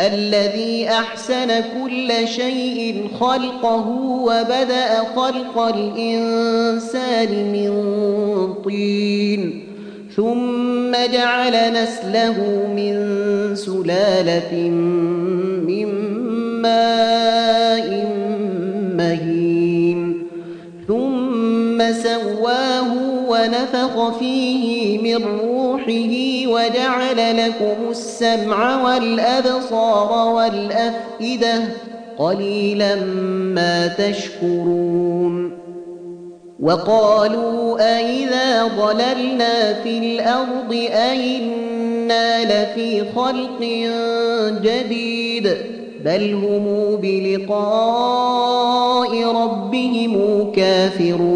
الذي أحسن كل شيء خلقه وبدأ خلق الإنسان من طين ثم جعل نسله من سلالة من ماء مهين ثم سواه ونفخ فيه من روحه وجعل لكم السمع والأبصار والأفئدة قليلا ما تشكرون وقالوا أئذا ضللنا في الأرض أئنا لفي خلق جديد بل هم بلقاء ربهم كافرون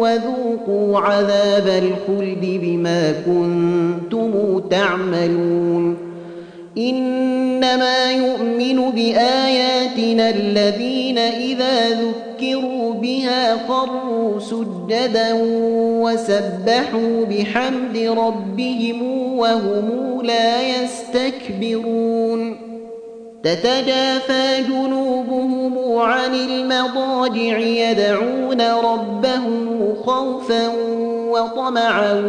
وذوقوا عذاب الخلد بما كنتم تعملون. إنما يؤمن بآياتنا الذين إذا ذكروا بها خروا سجدا وسبحوا بحمد ربهم وهم لا يستكبرون. تتجافى جنوبهم عن المضاجع يدعون ربهم خوفا وطمعا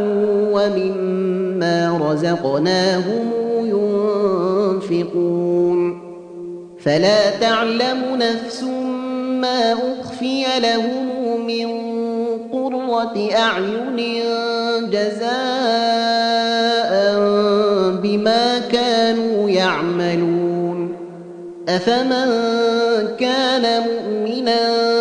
ومما رزقناهم ينفقون. فلا تعلم نفس ما أخفي لهم من قرة أعين جزاء بما كانوا يعملون. أفمن كان مؤمنا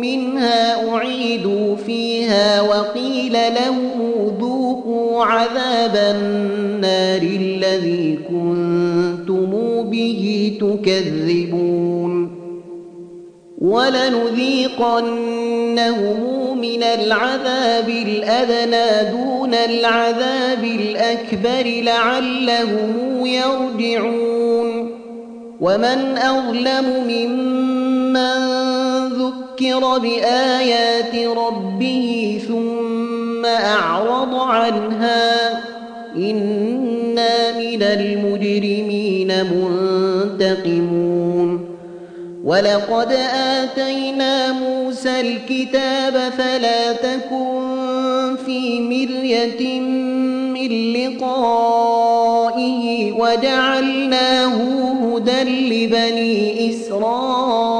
منها أعيدوا فيها وقيل لهم ذوقوا عذاب النار الذي كنتم به تكذبون. ولنذيقنهم من العذاب الأدنى دون العذاب الأكبر لعلهم يرجعون. ومن أظلم ممن ذكر بآيات ربه ثم أعرض عنها. إنا من المجرمين منتقمون. ولقد آتينا موسى الكتاب فلا تكن في مرية من لقائه وجعلناه هدى لبني إسرائيل.